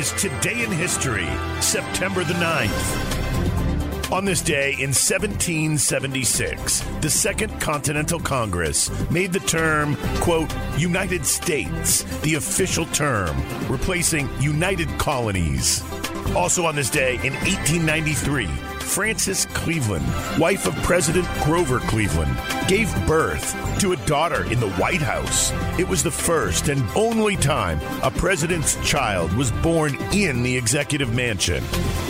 is Today in History, September the 9th. On this day in 1776, the Second Continental Congress made the term, quote, United States the official term, replacing United Colonies. Also on this day in 1893, Frances Cleveland, wife of President Grover Cleveland, gave birth to a daughter in the White House. It was the first and only time a president's child was born in the executive mansion.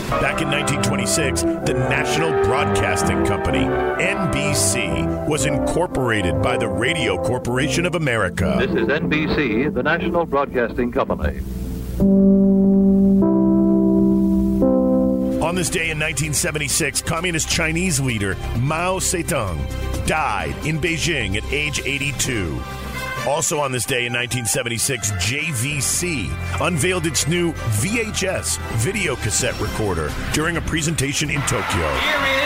Back in 1926, the National Broadcasting Company, NBC, was incorporated by the Radio Corporation of America. This is NBC, the National Broadcasting Company. On this day in 1976, Communist Chinese leader Mao Zedong died in Beijing at age 82. Also on this day in 1976, JVC unveiled its new VHS video cassette recorder during a presentation in Tokyo.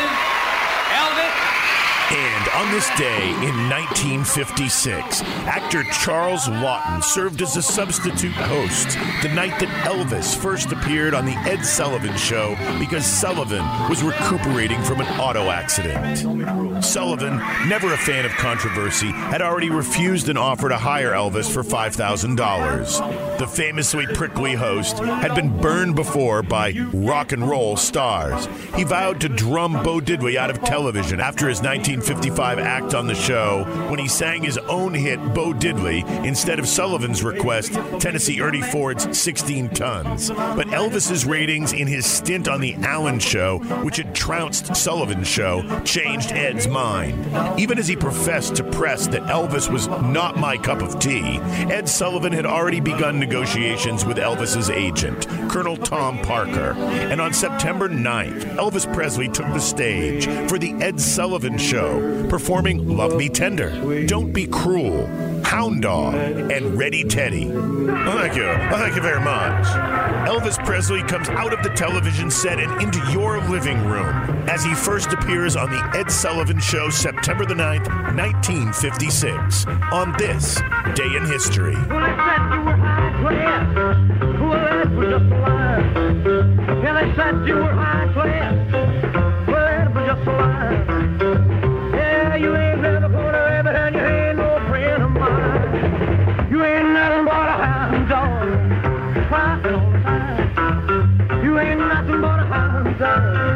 And on this day in 1956, actor Charles Laughton served as a substitute host the night that Elvis first appeared on The Ed Sullivan Show because Sullivan was recuperating from an auto accident. Sullivan, never a fan of controversy, had already refused an offer to hire Elvis for $5,000. The famously prickly host had been burned before by rock and roll stars. He vowed to drum Bo Diddley out of television after his 1955 act on the show when he sang his own hit Bo Diddley instead of Sullivan's request, Tennessee Ernie Ford's 16 Tons. But Elvis's ratings in his stint on The Allen Show, which had trounced Sullivan's show, changed Ed's mind. Even as he professed to press that Elvis was not my cup of tea, Ed Sullivan had already begun negotiations with Elvis's agent, Colonel Tom Parker. And on September 9th, Elvis Presley took the stage for The Ed Sullivan Show, performing Love Me Tender, Don't Be Cruel, Hound Dog, and Ready Teddy. Well, thank you. Well, thank you very much. Elvis Presley comes out of the television set and into your living room as he first appears on The Ed Sullivan Show September the 9th, 1956, on this day in history. Well, love.